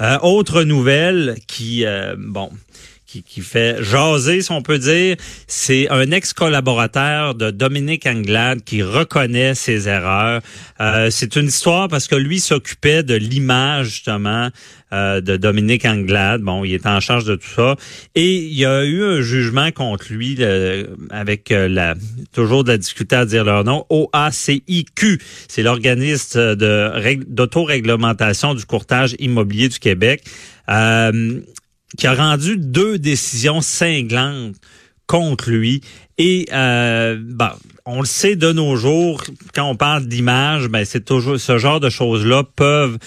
Euh, autre nouvelle qui, euh, bon, qui, fait jaser, si on peut dire, c'est un ex-collaborateur de Dominique Anglade qui reconnaît ses erreurs. Euh, c'est une histoire parce que lui s'occupait de l'image, justement, euh, de Dominique Anglade. Bon, il est en charge de tout ça. Et il y a eu un jugement contre lui avec euh, la toujours de la difficulté à dire leur nom, OACIQ. C'est l'organisme de d'autoréglementation du courtage immobilier du Québec. Euh, qui a rendu deux décisions cinglantes contre lui. Et euh, on le sait de nos jours, quand on parle d'image, ben c'est toujours ce genre de choses-là peuvent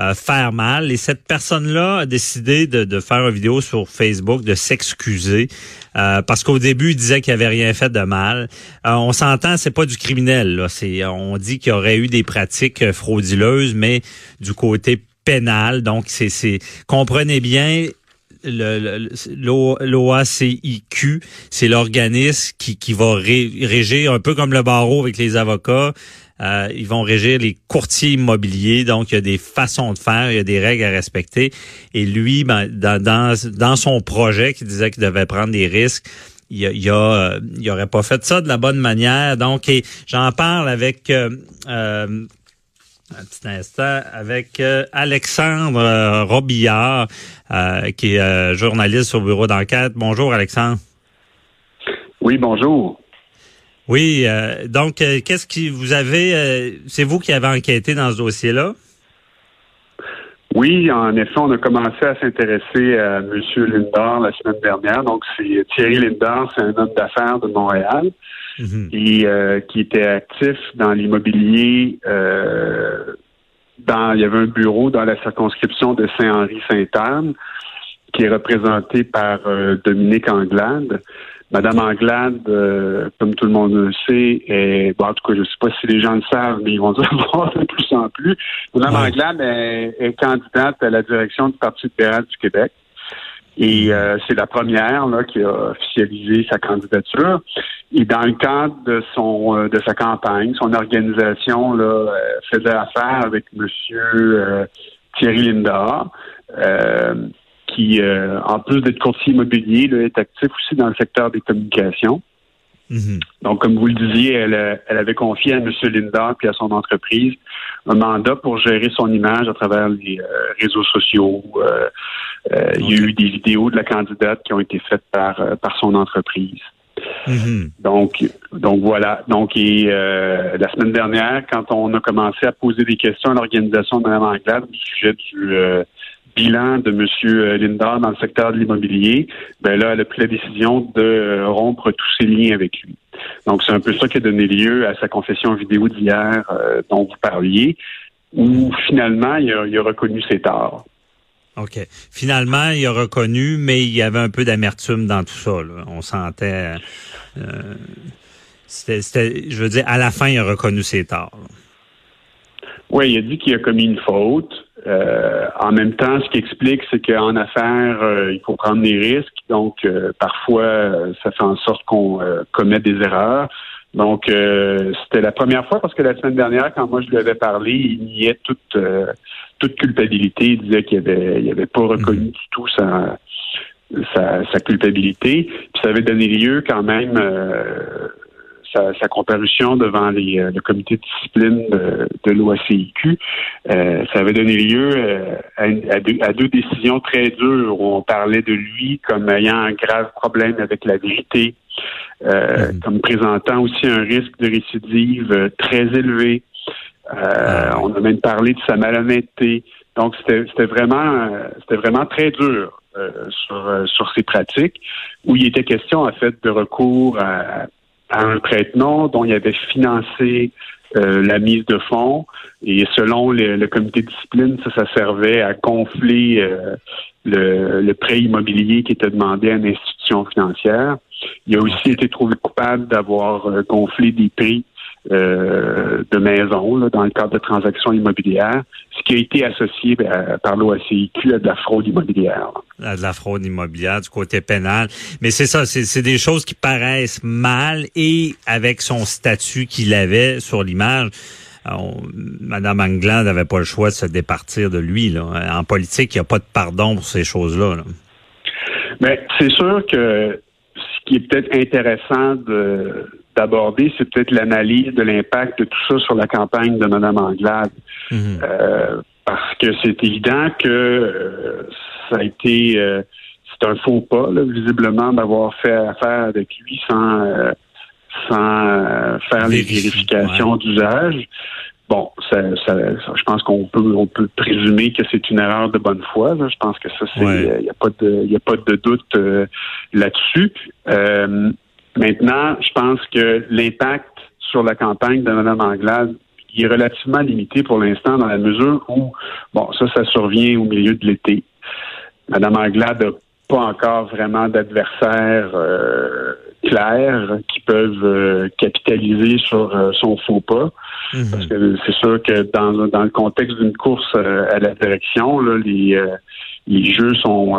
euh, faire mal. Et cette personne-là a décidé de, de, faire une vidéo sur Facebook, de s'excuser, euh, parce qu'au début, il disait qu'il avait rien fait de mal. Euh, on s'entend, c'est pas du criminel. Là. C'est, on dit qu'il y aurait eu des pratiques frauduleuses, mais du côté pénal. Donc, c'est, c'est comprenez bien, l'OACIQ, c'est l'organisme qui, qui va régir un peu comme le barreau avec les avocats. Euh, ils vont régir les courtiers immobiliers, donc il y a des façons de faire, il y a des règles à respecter. Et lui, ben, dans, dans, dans son projet, qui disait qu'il devait prendre des risques, il, il, a, il aurait pas fait ça de la bonne manière. Donc, j'en parle avec euh, euh un petit instant avec euh, Alexandre euh, Robillard, euh, qui est journaliste au bureau d'enquête. Bonjour Alexandre. Oui, bonjour. Oui, donc qu'est-ce qui vous avez c'est vous qui avez enquêté dans ce dossier-là? Oui, en effet, on a commencé à s'intéresser à M. Lindor la semaine dernière. Donc, c'est Thierry Lindor, c'est un homme d'affaires de Montréal. Mhm. et euh, qui était actif dans l'immobilier. Euh, dans, il y avait un bureau dans la circonscription de Saint-Henri-Sainte-Anne qui est représenté par euh, Dominique Anglade. Madame Anglade, comme tout le monde le sait, est, bon, en tout cas, je ne sais pas si les gens le savent, mais ils vont le voir de plus en plus. Madame Anglade est, est, candidate à la direction du Parti libéral du Québec. Et euh, c'est la première là, qui a officialisé sa candidature. Et dans le cadre de son euh, de sa campagne, son organisation là, euh, faisait affaire avec Monsieur Thierry Linda, qui, en plus d'être courtier immobilier, là, est actif aussi dans le secteur des communications. Mm-hmm. Donc, comme vous le disiez, elle, elle avait confié à M. Linda et à son entreprise un mandat pour gérer son image à travers les réseaux sociaux, euh, il y a eu des vidéos de la candidate qui ont été faites par, euh, par son entreprise. Mm-hmm. Donc, donc voilà. Donc, euh, la semaine dernière, quand on a commencé à poser des questions à l'organisation de Mme Anglade au sujet du bilan de M. Lindor dans le secteur de l'immobilier, ben là, elle a pris la décision de rompre tous ses liens avec lui. Donc, c'est un peu ça qui a donné lieu à sa confession vidéo d'hier dont vous parliez, où finalement, il a, il a reconnu ses torts. OK. Finalement, il a reconnu, mais il y avait un peu d'amertume dans tout ça. On sentait. Euh, c'était, je veux dire, à la fin, il a reconnu ses torts. Oui, il a dit qu'il a commis une faute. Euh, en même temps, ce qui explique, c'est qu'en affaires, euh, il faut prendre des risques. Donc, parfois, ça fait en sorte qu'on commet des erreurs. Donc, c'était la première fois parce que la semaine dernière, quand moi je lui avais parlé, il niait toute toute culpabilité. Il disait qu'il avait, il avait pas reconnu mhm. du tout sa, sa, culpabilité. Puis ça avait donné lieu quand même euh, sa, sa, comparution devant les, euh, le comité de discipline de, de l'OACIQ. Euh, ça avait donné lieu euh, à, à, deux, à, deux, décisions très dures où on parlait de lui comme ayant un grave problème avec la vérité, mhm. comme présentant aussi un risque de récidive très élevé. On a même parlé de sa malhonnêteté. Donc, c'était vraiment, c'était vraiment très dur euh, sur, euh, sur ces pratiques, où il était question, en fait, de recours à, un prête-nom dont il avait financé la mise de fonds. Et selon le, comité de discipline, ça, ça servait à gonfler le, le, prêt immobilier qui était demandé à une institution financière. Il a aussi été trouvé coupable d'avoir gonflé des prix euh, de maisons dans le cadre de transactions immobilières, ce qui a été associé ben, par l'OACIQ à de la fraude immobilière. À de la fraude immobilière du côté pénal. Mais c'est ça, c'est des choses qui paraissent mal et avec son statut qu'il avait sur l'image. Madame Anglade n'avait pas le choix de se départir de lui. Là. En politique, il n'y a pas de pardon pour ces choses-là. Mais ben, c'est sûr que ce qui est peut-être intéressant de, d'aborder, c'est peut-être l'analyse de l'impact de tout ça sur la campagne de Mme Anglade. Mhm. Euh, parce que c'est évident que euh, ça a été euh, c'est un faux pas, visiblement, d'avoir fait affaire avec lui sans sans faire les vérifications d'usage. Bon, ça, je pense qu'on peut on peut présumer que c'est une erreur de bonne foi. Je pense que ça, c'est il n'y a pas de y a pas de doute là-dessus. Maintenant, je pense que l'impact sur la campagne de Mme Anglade est relativement limité pour l'instant dans la mesure où, bon, ça, ça survient au milieu de l'été. Mme Anglade n'a pas encore vraiment d'adversaires euh, clairs qui peuvent euh, capitaliser sur euh, son faux pas. Mhm. Parce que c'est sûr que dans, dans le contexte d'une course à la direction, là, les, les jeux sont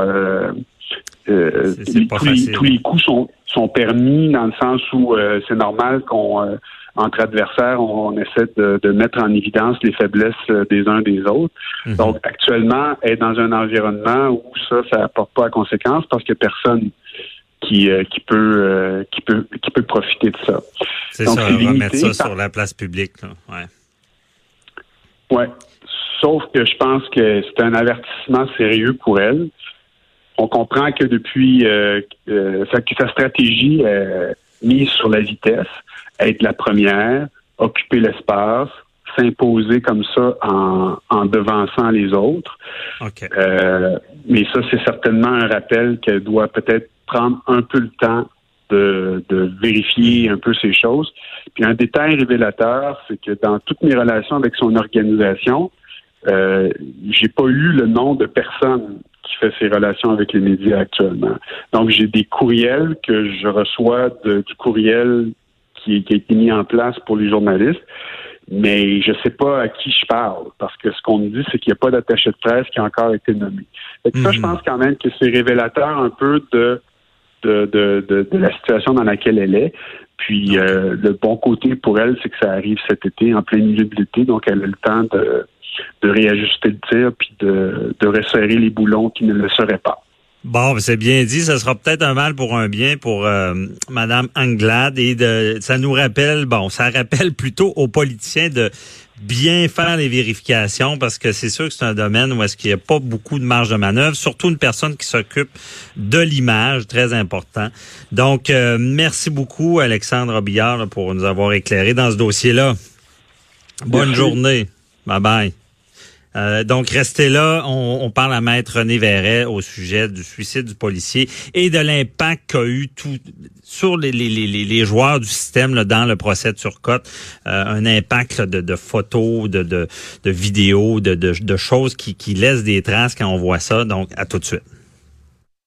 euh, tous, les, coups sont, sont permis dans le sens où euh, c'est normal qu'on euh, entre adversaires, on, essaie de, mettre en évidence les faiblesses des uns des autres. Mhm. Donc actuellement, être dans un environnement où ça, ça n'apporte pas à conséquence parce que personne qui, qui peut qui peut qui peut profiter de ça. C'est ça, on va mettre ça sur la place publique. Là. Ouais. Ouais. Sauf que je pense que c'est un avertissement sérieux pour elle on comprend que depuis euh, euh, sa, stratégie est mise sur la vitesse, être la première, occuper l'espace, s'imposer comme ça en, devançant les autres. Euh, mais ça, c'est certainement un rappel qu'elle doit peut-être prendre un peu le temps de, vérifier un peu ces choses. Puis un détail révélateur, c'est que dans toutes mes relations avec son organisation, euh, j'ai pas eu le nom de personne qui fait ses relations avec les médias actuellement. Donc, j'ai des courriels que je reçois du courriel qui, a été mis en place pour les journalistes, mais je ne sais pas à qui je parle, parce que ce qu'on me dit, c'est qu'il n'y a pas d'attaché de presse qui a encore été nommé. Ça, je mhm. pense quand même que c'est révélateur un peu de de, de, la situation dans laquelle elle est. Puis euh, le bon côté pour elle, c'est que ça arrive cet été, en plein milieu de l'été, donc elle a le temps de de réajuster le tir puis de, de resserrer les boulons qui ne le seraient pas. Bon, c'est bien dit. Ça sera peut-être un mal pour un bien pour euh, Madame Anglade et de, ça nous rappelle, bon, ça rappelle plutôt aux politiciens de bien faire les vérifications parce que c'est sûr que c'est un domaine où est-ce qu'il n'y a pas beaucoup de marge de manœuvre, surtout une personne qui s'occupe de l'image, très important. Donc, euh, merci beaucoup Alexandre Robillard pour nous avoir éclairé dans ce dossier-là. Bonne journée. Bye bye. Euh, donc, restez là. On, parle à Maître René Verret au sujet du suicide du policier et de l'impact qu'a eu tout sur les, les, les, joueurs du système là, dans le procès de Turcotte. Euh, un impact de, photos, de, de, de vidéos, de, de, choses qui, qui laissent des traces quand on voit ça. Donc, à tout de suite.